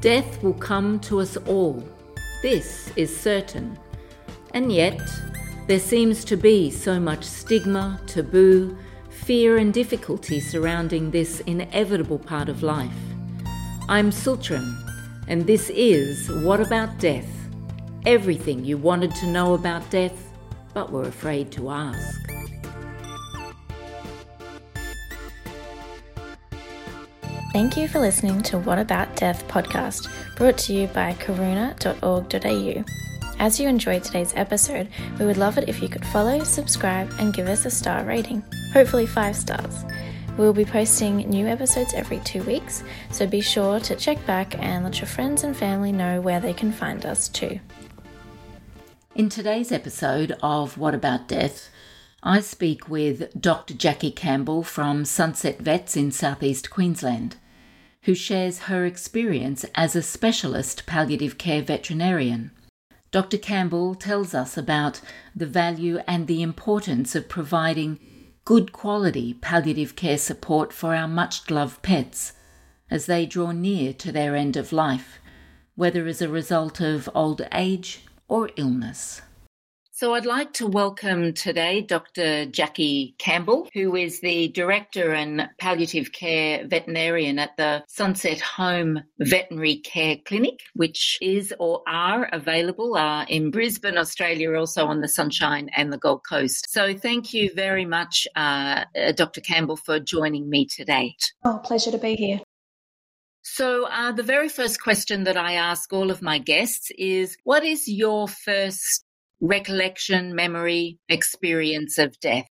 Death will come to us all. This is certain. And yet, there seems to be so much stigma, taboo, fear, and difficulty surrounding this inevitable part of life. I'm Sultram, and this is What About Death? Everything you wanted to know about death, but were afraid to ask. Thank you for listening to What About Death podcast, brought to you by karuna.org.au. As you enjoyed today's episode, we would love it if you could follow, subscribe, and give us a star rating, hopefully five stars. We'll be posting new episodes every two weeks, so be sure to check back and let your friends and family know where they can find us too. In today's episode of What About Death, I speak with Dr. Jackie Campbell from Sunset Vets in southeast Queensland, who shares her experience as a specialist palliative care veterinarian. Dr. Campbell tells us about the value and the importance of providing good quality palliative care support for our much loved pets as they draw near to their end of life, whether as a result of old age or illness. So I'd like to welcome today Dr. Jackie Campbell, who is the Director and Palliative Care Veterinarian at the Sunset Home Veterinary Care Clinic, which is or are available uh, in Brisbane, Australia, also on the Sunshine and the Gold Coast. So thank you very much, uh, uh Dr. Campbell, for joining me today. Oh, pleasure to be here. So, uh, the very first question that I ask all of my guests is What is your first recollection, memory, experience of death?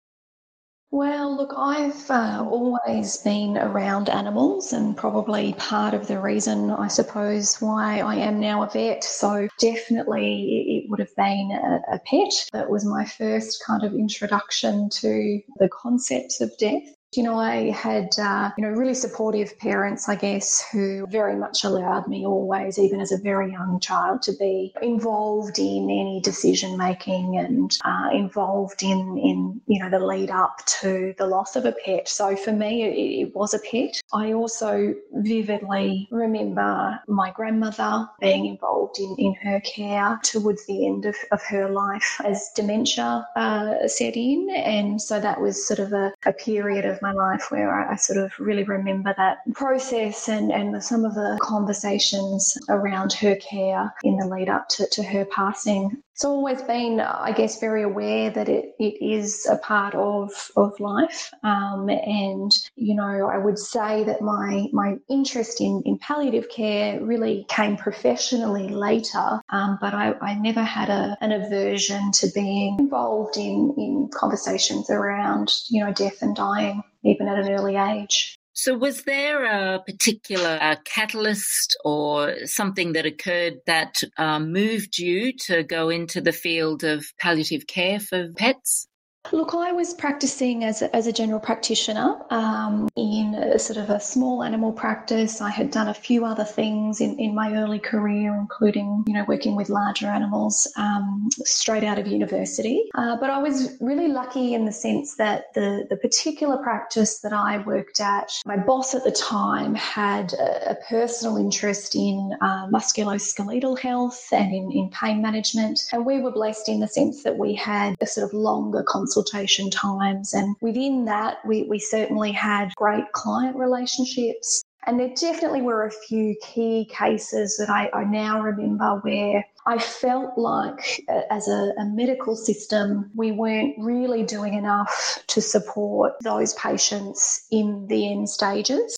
Well, look, I've uh, always been around animals, and probably part of the reason, I suppose, why I am now a vet. So, definitely, it would have been a, a pet that was my first kind of introduction to the concept of death. You know, I had, uh, you know, really supportive parents, I guess, who very much allowed me always, even as a very young child, to be involved in any decision making and uh, involved in, in, you know, the lead up to the loss of a pet. So for me, it, it was a pet. I also vividly remember my grandmother being involved in, in her care towards the end of, of her life as dementia uh, set in. And so that was sort of a, a period of my life where I, I sort of really remember that process and, and the, some of the conversations around her care in the lead up to, to her passing. It's always been, I guess, very aware that it, it is a part of, of life. Um, and, you know, I would say that my, my interest in, in palliative care really came professionally later, um, but I, I never had a, an aversion to being involved in, in conversations around, you know, death and dying even at an early age. So, was there a particular uh, catalyst or something that occurred that um, moved you to go into the field of palliative care for pets? Look, I was practicing as a, as a general practitioner um, in a, sort of a small animal practice. I had done a few other things in, in my early career, including, you know, working with larger animals um, straight out of university. Uh, but I was really lucky in the sense that the, the particular practice that I worked at, my boss at the time had a, a personal interest in uh, musculoskeletal health and in, in pain management. And we were blessed in the sense that we had a sort of longer consultation consultation times. And within that, we, we certainly had great client relationships. And there definitely were a few key cases that I, I now remember where I felt like, uh, as a, a, medical system, we weren't really doing enough to support those patients in the end stages.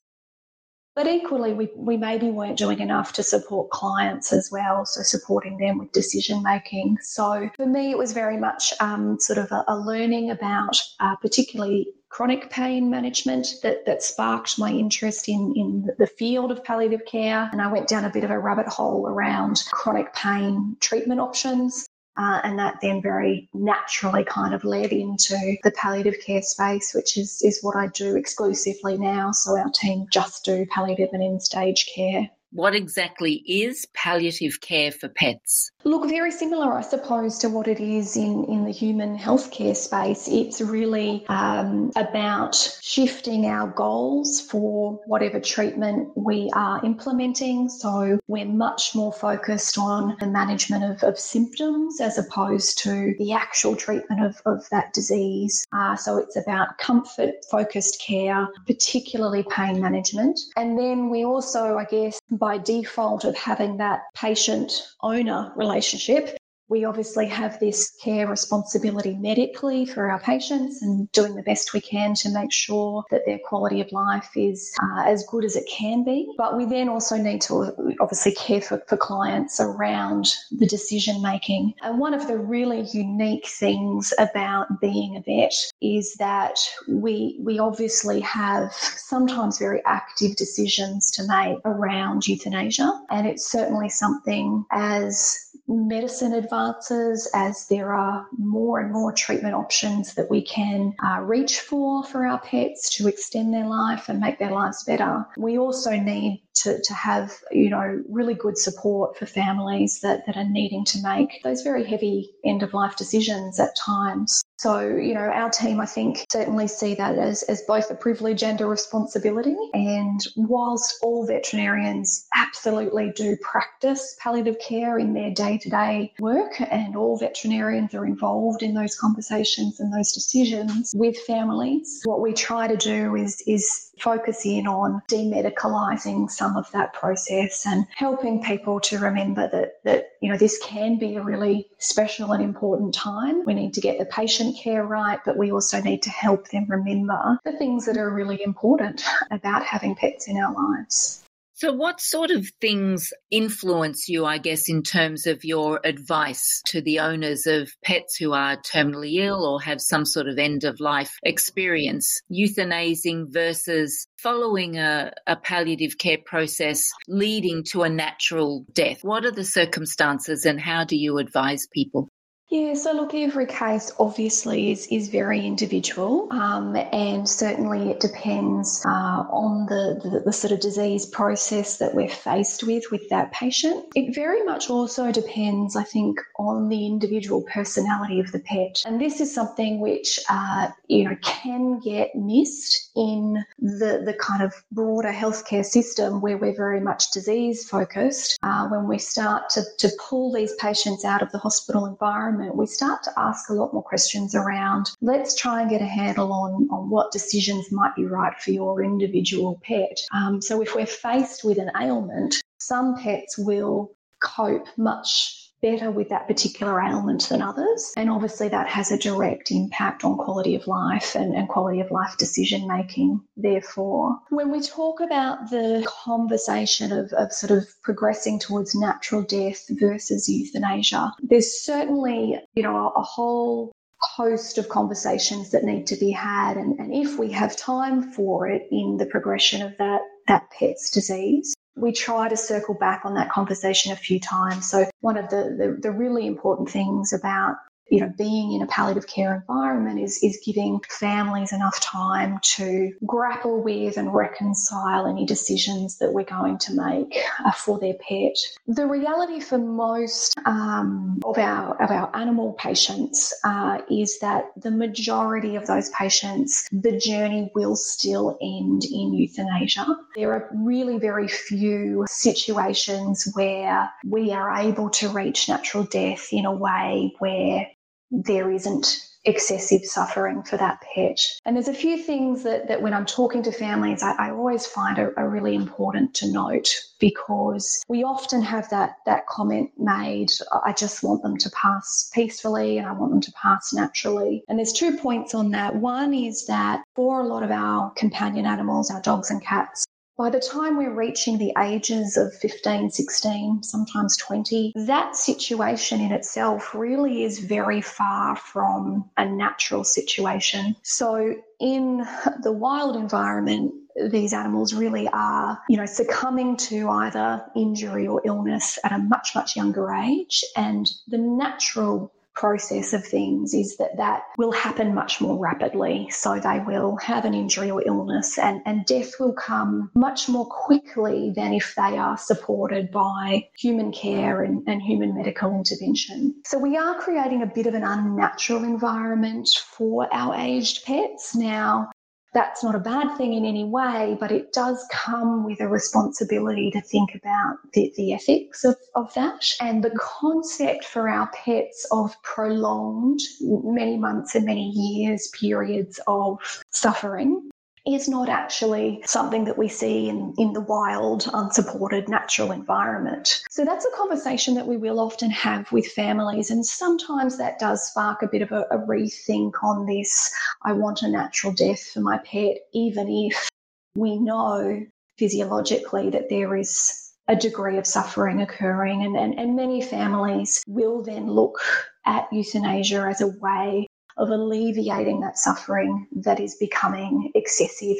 But equally, we, we maybe weren't doing enough to support clients as well, so supporting them with decision making. So for me, it was very much um, sort of a, a learning about uh, particularly chronic pain management that, that sparked my interest in, in the field of palliative care. And I went down a bit of a rabbit hole around chronic pain treatment options. Uh, and that then very naturally kind of led into the palliative care space, which is, is what I do exclusively now. So our team just do palliative and end stage care. What exactly is palliative care for pets? Look, very similar, I suppose, to what it is in, in the human healthcare space. It's really um, about shifting our goals for whatever treatment we are implementing. So we're much more focused on the management of, of symptoms as opposed to the actual treatment of, of that disease. Uh, so it's about comfort focused care, particularly pain management. And then we also, I guess, by default of having that patient owner relationship, we obviously have this care responsibility medically for our patients and doing the best we can to make sure that their quality of life is uh, as good as it can be. But we then also need to obviously care for, for clients around the decision making. And one of the really unique things about being a vet is that we we obviously have sometimes very active decisions to make around euthanasia. And it's certainly something as medicine advances, as there are more and more treatment options that we can uh, reach for for our pets to extend their life and make their lives better, we also need to, to have, you know, really good support for families that, that are needing to make those very heavy end of life decisions at times. So, you know, our team, I think, certainly see that as, as both a privilege and a responsibility. And whilst all veterinarians absolutely do practice palliative care in their day to day work, and all veterinarians are involved in those conversations and those decisions with families, what we try to do is, is focus in on demedicalising some of that process and helping people to remember that, that, you know, this can be a really special and important time. We need to get the patient care right, but we also need to help them remember the things that are really important about having pets in our lives. So, what sort of things influence you, I guess, in terms of your advice to the owners of pets who are terminally ill or have some sort of end of life experience? Euthanizing versus following a, a palliative care process leading to a natural death. What are the circumstances and how do you advise people? Yeah, so look, every case obviously is, is very individual, um, and certainly it depends uh, on the, the, the, sort of disease process that we're faced with with that patient. It very much also depends, I think, on the individual personality of the pet, and this is something which uh, you know can get missed in the the kind of broader healthcare system where we're very much disease focused. Uh, when we start to, to pull these patients out of the hospital environment environment, we start to ask a lot more questions around let's try and get a handle on, on what decisions might be right for your individual pet. Um, so, if we're faced with an ailment, some pets will cope much better with that particular ailment than others. And obviously, that has a direct impact on quality of life and, and, quality of life decision making. Therefore, when we talk about the conversation of, of sort of progressing towards natural death versus euthanasia, there's certainly, you know, a, whole host of conversations that need to be had and, and if we have time for it in the progression of that that pet's disease we try to circle back on that conversation a few times. So one of the, the, the really important things about you know, being in a palliative care environment is, is giving families enough time to grapple with and reconcile any decisions that we're going to make uh, for their pet. The reality for most um, of our of our animal patients uh, is that the majority of those patients, the journey will still end in euthanasia. There are really very few situations where we are able to reach natural death in a way where there isn't excessive suffering for that pet. And there's a few things that, that when I'm talking to families, I, I always find are, are, really important to note because we often have that, that comment made, I just want them to pass peacefully and I want them to pass naturally. And there's two points on that. One is that for a lot of our companion animals, our dogs and cats, by the time we're reaching the ages of 15, 16, sometimes 20, that situation in itself really is very far from a natural situation. So, in the wild environment, these animals really are, you know, succumbing to either injury or illness at a much, much younger age. And the natural process of things is that that will happen much more rapidly. So they will have an injury or illness, and, and death will come much more quickly than if they are supported by human care and, and human medical intervention. So we are creating a bit of an unnatural environment for our aged pets. Now, that's not a bad thing in any way, but it does come with a responsibility to think about the, the ethics of, of that. And the concept for our pets of prolonged, many months and many years periods of suffering is not actually something that we see in, in the wild, unsupported natural environment. So that's a conversation that we will often have with families, and sometimes that does spark a bit of a, a rethink on this. I want a natural death for my pet, even if we know physiologically that there is a degree of suffering occurring, and, and, and many families will then look at euthanasia as a way of alleviating that suffering that is becoming excessive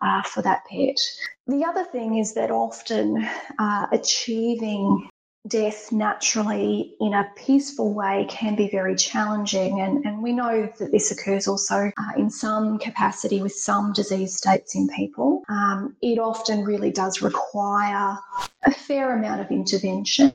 uh, for that pet. The other thing is that often uh, achieving death naturally in a peaceful way can be very challenging. And, and we know that this occurs also uh, in some capacity with some disease states in people. Um, it often really does require a fair amount of intervention.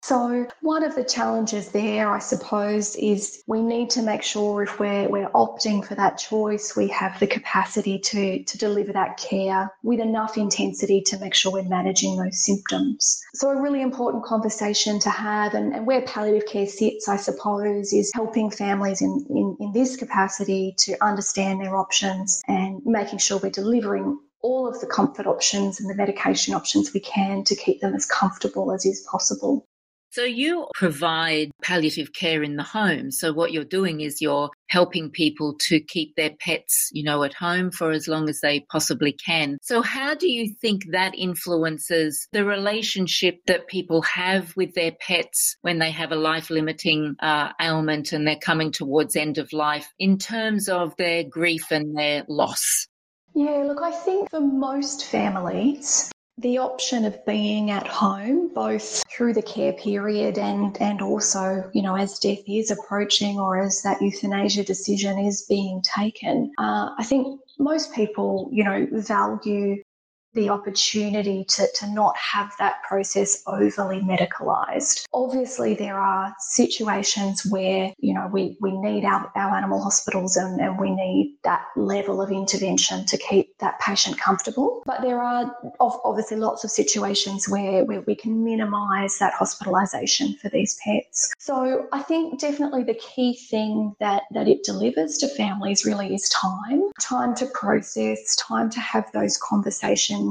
So, one of the challenges there, I suppose, is we need to make sure if we're, we're opting for that choice, we have the capacity to, to deliver that care with enough intensity to make sure we're managing those symptoms. So, a really important conversation to have, and, and where palliative care sits, I suppose, is helping families in, in, in this capacity to understand their options and making sure we're delivering all of the comfort options and the medication options we can to keep them as comfortable as is possible. So you provide palliative care in the home. So what you're doing is you're helping people to keep their pets, you know, at home for as long as they possibly can. So how do you think that influences the relationship that people have with their pets when they have a life limiting uh, ailment and they're coming towards end of life in terms of their grief and their loss? Yeah, look, I think for most families, the option of being at home, both through the care period and, and also, you know, as death is approaching or as that euthanasia decision is being taken, uh, I think most people, you know, value the opportunity to, to not have that process overly medicalized. Obviously, there are situations where, you know, we, we need our, our animal hospitals and, and we need that level of intervention to keep that patient comfortable. But there are obviously lots of situations where, where we can minimize that hospitalization for these pets. So I think definitely the key thing that, that it delivers to families really is time, time to process, time to have those conversations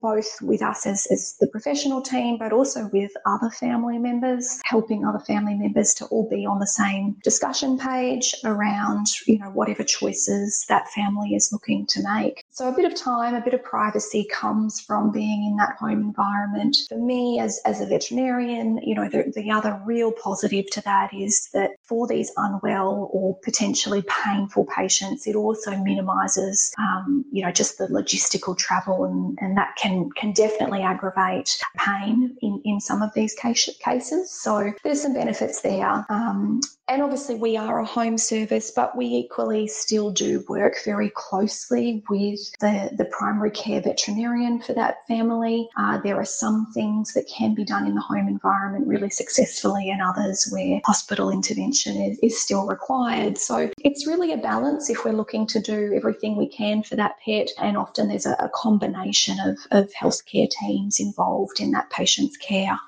both with us as, as the professional team, but also with other family members, helping other family members to all be on the same discussion page around, you know, whatever choices that family is looking to make. So a bit of time, a bit of privacy comes from being in that home environment. For me, as, as a veterinarian, you know, the, the other real positive to that is that for these unwell or potentially painful patients, it also minimises, um, you know, just the logistical travel and and, that can can definitely aggravate pain in, in some of these case, cases. So there's some benefits there. Um, and obviously, we are a home service, but we equally still do work very closely with the, the primary care veterinarian for that family. Uh, there are some things that can be done in the home environment really successfully, and others where hospital intervention is, is still required. So it's really a balance if we're looking to do everything we can for that pet, and often there's a, a combination of, of healthcare teams involved in that patient's care.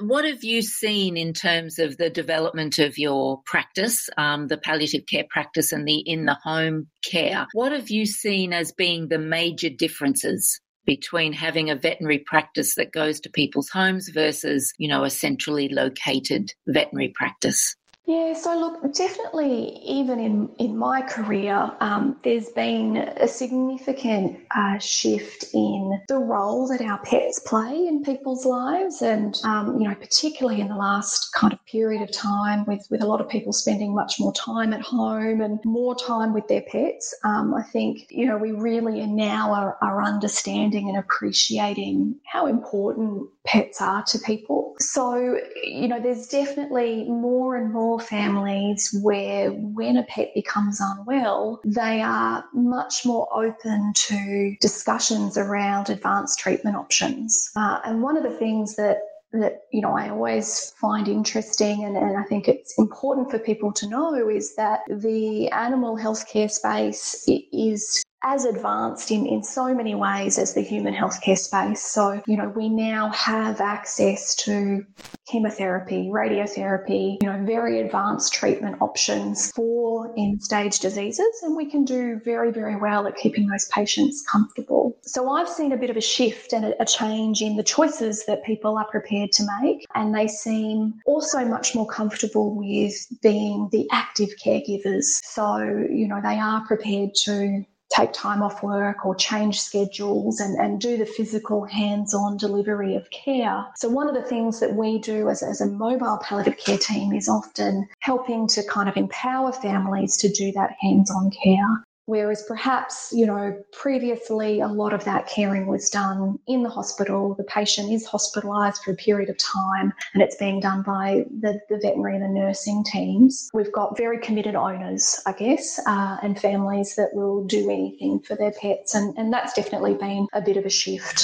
What have you seen in terms of the development of your practice, um, the palliative care practice and the in the home care? What have you seen as being the major differences between having a veterinary practice that goes to people's homes versus, you know, a centrally located veterinary practice? Yeah, so look, definitely, even in, in my career, um, there's been a significant uh, shift in the role that our pets play in people's lives. And, um, you know, particularly in the last kind of period of time with, with a lot of people spending much more time at home and more time with their pets, um, I think, you know, we really are now are, are understanding and appreciating how important pets are to people. So, you know, there's definitely more and more families where when a pet becomes unwell, they are much more open to discussions around advanced treatment options. Uh, and one of the things that that you know I always find interesting and, and I think it's important for people to know is that the animal healthcare space is as advanced in, in so many ways as the human healthcare space. So, you know, we now have access to chemotherapy, radiotherapy, you know, very advanced treatment options for end stage diseases. And we can do very, very well at keeping those patients comfortable. So I've seen a bit of a shift and a, a change in the choices that people are prepared to make. And they seem also much more comfortable with being the active caregivers. So, you know, they are prepared to take time off work or change schedules and, and do the physical hands on delivery of care. So, one of the things that we do as, as a mobile palliative care team is often helping to kind of empower families to do that hands on care. Whereas perhaps, you know, previously a lot of that caring was done in the hospital. The patient is hospitalised for a period of time and it's being done by the, the veterinary and the nursing teams. We've got very committed owners, I guess, uh, and families that will do anything for their pets. And, and that's definitely been a bit of a shift.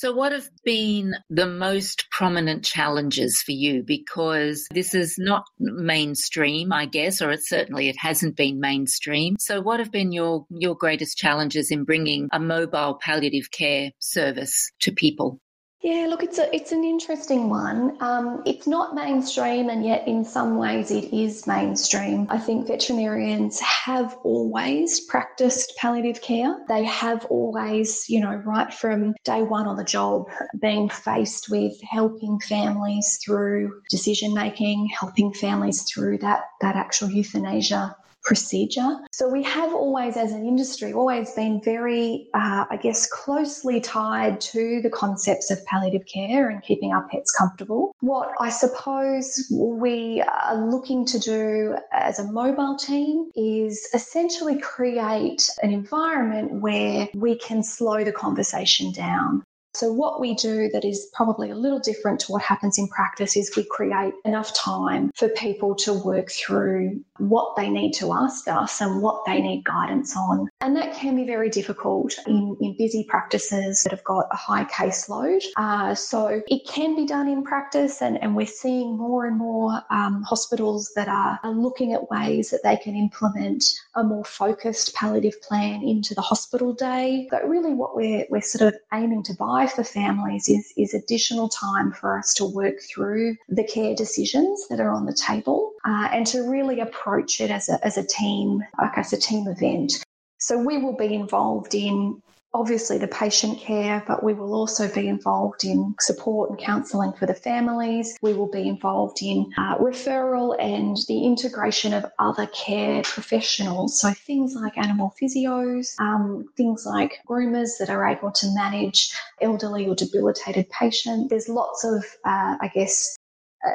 So, what have been the most prominent challenges for you? Because this is not mainstream, I guess, or it certainly it hasn't been mainstream. So, what have been your your greatest challenges in bringing a mobile palliative care service to people? Yeah, look, it's a it's an interesting one. Um, it's not mainstream, and yet in some ways it is mainstream. I think veterinarians have always practiced palliative care. They have always, you know, right from day one on the job, being faced with helping families through decision making, helping families through that that actual euthanasia procedure. So we have always, as an industry, always been very, uh, I guess, closely tied to the concepts of palliative care and keeping our pets comfortable. What I suppose we are looking to do as a mobile team is essentially create an environment where we can slow the conversation down. So, what we do that is probably a little different to what happens in practice is we create enough time for people to work through what they need to ask us and what they need guidance on. And that can be very difficult in, in busy practices that have got a high caseload. Uh, so, it can be done in practice, and, and we're seeing more and more um, hospitals that are, are looking at ways that they can implement a more focused palliative plan into the hospital day. But really, what we're, we're sort of aiming to buy for families is, is additional time for us to work through the care decisions that are on the table uh, and to really approach it as a, as a team, like as a team event. So we will be involved in obviously the patient care, but we will also be involved in support and counselling for the families. We will be involved in uh, referral and the integration of other care professionals. So things like animal physios, um, things like groomers that are able to manage elderly or debilitated patients. There's lots of, uh, I guess,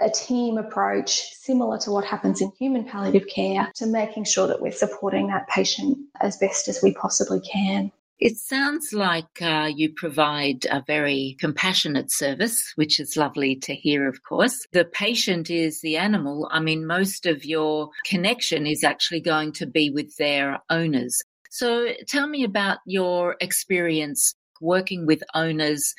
a team approach similar to what happens in human palliative care to making sure that we're supporting that patient as best as we possibly can. It sounds like uh, you provide a very compassionate service, which is lovely to hear, of course. The patient is the animal. I mean, most of your connection is actually going to be with their owners. So tell me about your experience working with owners,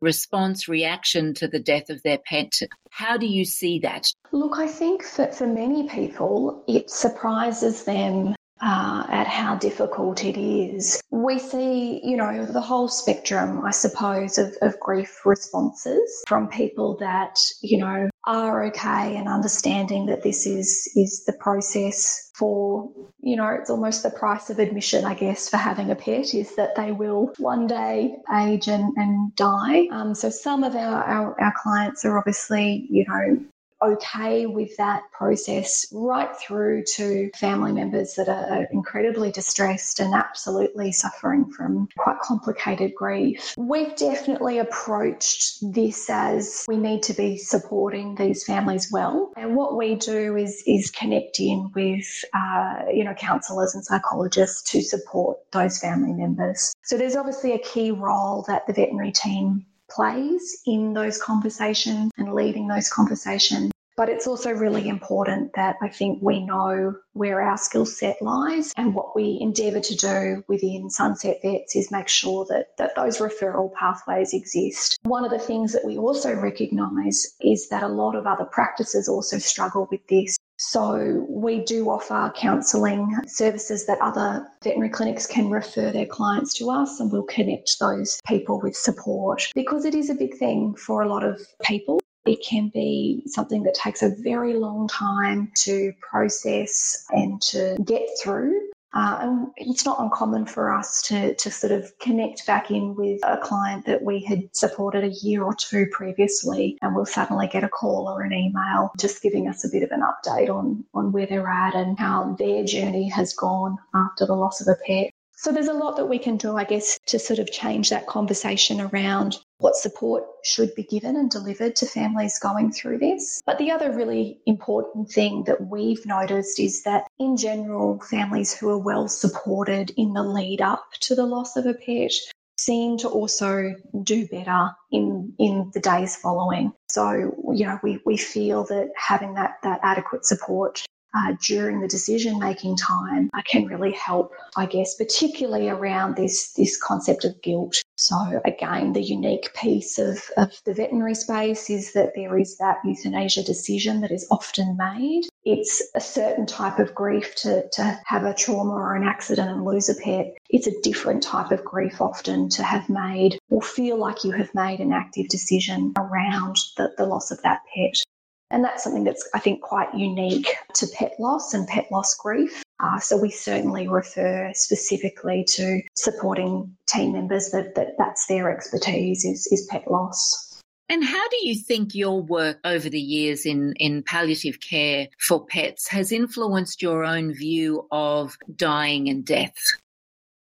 response, reaction to the death of their pet. How do you see that? Look, I think that for many people, it surprises them uh, at how difficult it is. We see, you know, the whole spectrum, I suppose, of, of grief responses from people that, you know, are okay and understanding that this is is the process for you know it's almost the price of admission i guess for having a pet is that they will one day age and, and die. Um, so some of our, our, our clients are obviously you know okay with that process right through to family members that are incredibly distressed and absolutely suffering from quite complicated grief. We've definitely approached this as we need to be supporting these families well. And what we do is, is connect in with, uh, you know, counsellors and psychologists to support those family members. So there's obviously a key role that the veterinary team plays in those conversations and leading those conversations. But it's also really important that I think we know where our skill set lies and what we endeavour to do within Sunset Vets is make sure that, that those referral pathways exist. One of the things that we also recognise is that a lot of other practices also struggle with this. So we do offer counselling services that other veterinary clinics can refer their clients to us and we'll connect those people with support because it is a big thing for a lot of people. It can be something that takes a very long time to process and to get through. Uh, and it's not uncommon for us to, to sort of connect back in with a client that we had supported a year or two previously, and we'll suddenly get a call or an email just giving us a bit of an update on, on where they're at and how their journey has gone after the loss of a pet. So there's a lot that we can do, I guess, to sort of change that conversation around what support should be given and delivered to families going through this. But the other really important thing that we've noticed is that in general, families who are well supported in the lead up to the loss of a pet seem to also do better in in the days following. So, you know, we, we feel that having that that adequate support uh, during the decision making time can really help, I guess, particularly around this, this concept of guilt. So, again, the unique piece of, of the veterinary space is that there is that euthanasia decision that is often made. It's a certain type of grief to, to have a trauma or an accident and lose a pet. It's a different type of grief often to have made or feel like you have made an active decision around the, the loss of that pet. And that's something that's, I think, quite unique to pet loss and pet loss grief. Uh, so we certainly refer specifically to supporting team members that, that that's their expertise is, is pet loss. And how do you think your work over the years in, in palliative care for pets has influenced your own view of dying and death?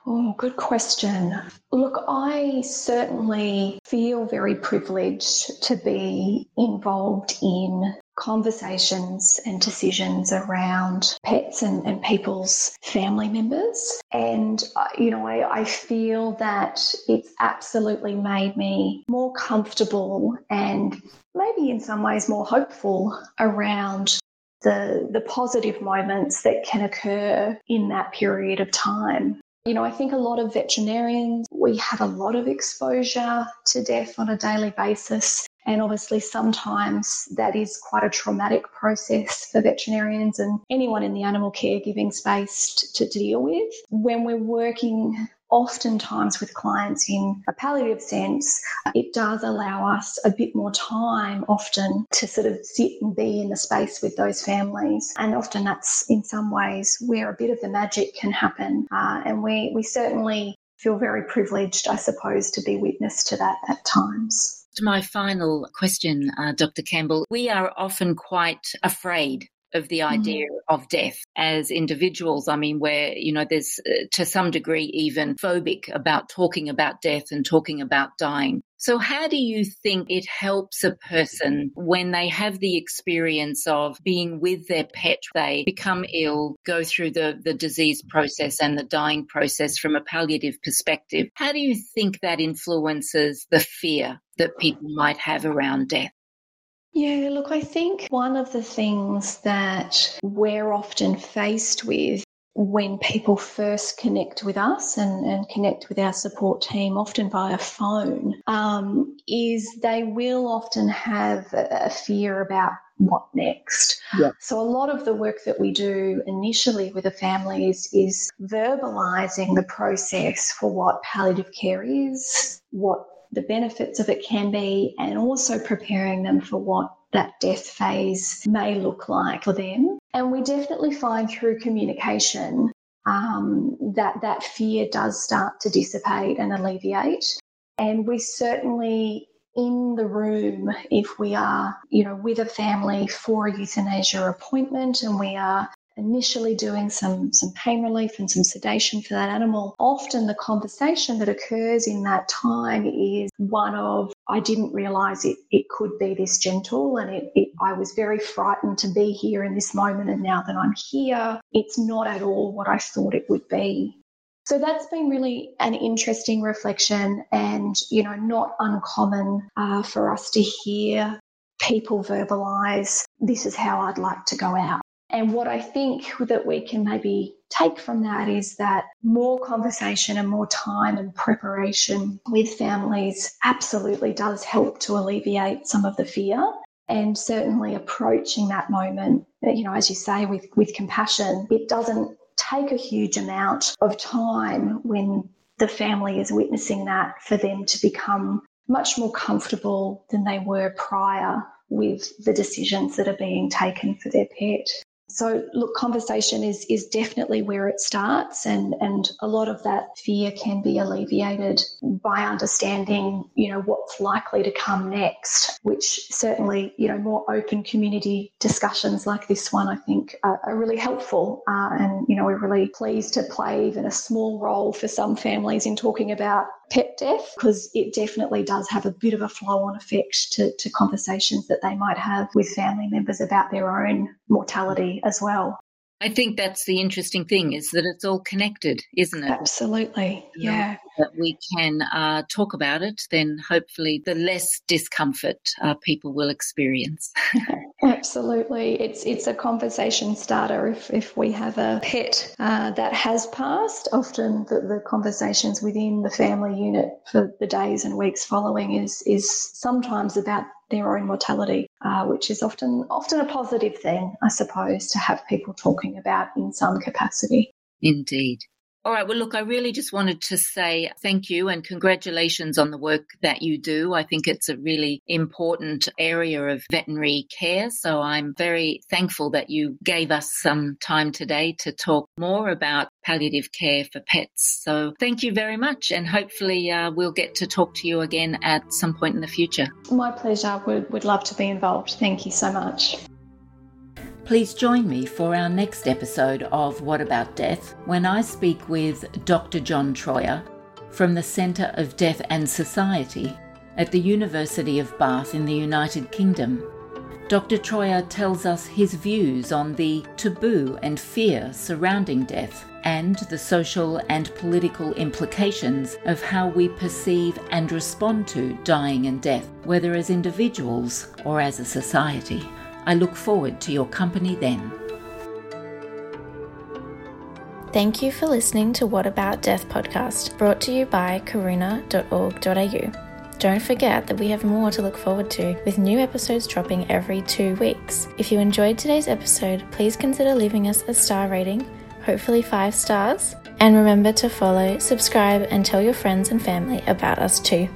Oh, good question. Look, I certainly feel very privileged to be involved in conversations and decisions around pets and, and people's family members. And, uh, you know, I, I feel that it's absolutely made me more comfortable and maybe in some ways more hopeful around the, the positive moments that can occur in that period of time. You know, I think a lot of veterinarians, we have a lot of exposure to death on a daily basis. And obviously, sometimes that is quite a traumatic process for veterinarians and anyone in the animal caregiving space to, to deal with. When we're working oftentimes with clients in a palliative sense, it does allow us a bit more time often to sort of sit and be in the space with those families. And often that's in some ways where a bit of the magic can happen. Uh, and we, we certainly feel very privileged, I suppose, to be witness to that at times. To my final question, uh, Dr. Campbell, we are often quite afraid of the mm-hmm. idea mm. of death as individuals. I mean, where, you know, there's uh, to some degree even phobic about talking about death and talking about dying. So, how do you think it helps a person when they have the experience of being with their pet? They become ill, go through the, the disease process and the dying process from a palliative perspective. How do you think that influences the fear that people might have around death? Yeah, look, I think one of the things that we're often faced with when people first connect with us and, and connect with our support team, often via phone, um, is they will often have a, a fear about what next. Yeah. So a lot of the work that we do initially with the families is verbalizing the process for what palliative care is, what the benefits of it can be, and also preparing them for what that death phase may look like for them. And we definitely find through communication um, that that fear does start to dissipate and alleviate. And we certainly in the room if we are, you know, with a family for a euthanasia appointment and we are initially doing some, some pain relief and some sedation for that animal, often the conversation that occurs in that time is one of, I didn't realize it, it could be this gentle and it, it, I was very frightened to be here in this moment. And now that I'm here, it's not at all what I thought it would be. So that's been really an interesting reflection and, you know, not uncommon uh, for us to hear people verbalize, this is how I'd like to go out. And what I think that we can maybe take from that is that more conversation and more time and preparation with families absolutely does help to alleviate some of the fear. And certainly approaching that moment, you know, as you say, with, with compassion, it doesn't take a huge amount of time when the family is witnessing that for them to become much more comfortable than they were prior with the decisions that are being taken for their pet. So, look, conversation is is definitely where it starts, and and a lot of that fear can be alleviated by understanding, you know, what's likely to come next. Which certainly, you know, more open community discussions like this one, I think, are, are really helpful. Uh, and you know, we're really pleased to play even a small role for some families in talking about pet death because it definitely does have a bit of a flow on effect to, to conversations that they might have with family members about their own mortality as well. I think that's the interesting thing is that it's all connected, isn't it? Absolutely. Yeah. That we can uh, talk about it, then hopefully the less discomfort uh, people will experience. Absolutely. It's it's a conversation starter if, if we have a pet uh, that has passed. Often the, the conversations within the family unit for the days and weeks following is is sometimes about their own mortality, uh, which is often often a positive thing, I suppose, to have people talking about in some capacity. Indeed. All right. Well, look, I really just wanted to say thank you and congratulations on the work that you do. I think it's a really important area of veterinary care. So I'm very thankful that you gave us some time today to talk more about palliative care for pets. So thank you very much. And hopefully uh, we'll get to talk to you again at some point in the future. My pleasure. Would love to be involved. Thank you so much. Please join me for our next episode of What About Death when I speak with Dr. John Troyer from the Centre of Death and Society at the University of Bath in the United Kingdom. Dr. Troyer tells us his views on the taboo and fear surrounding death and the social and political implications of how we perceive and respond to dying and death, whether as individuals or as a society. I look forward to your company then. Thank you for listening to What About Death podcast, brought to you by karuna.org.au. Don't forget that we have more to look forward to, with new episodes dropping every two weeks. If you enjoyed today's episode, please consider leaving us a star rating, hopefully five stars, and remember to follow, subscribe, and tell your friends and family about us too.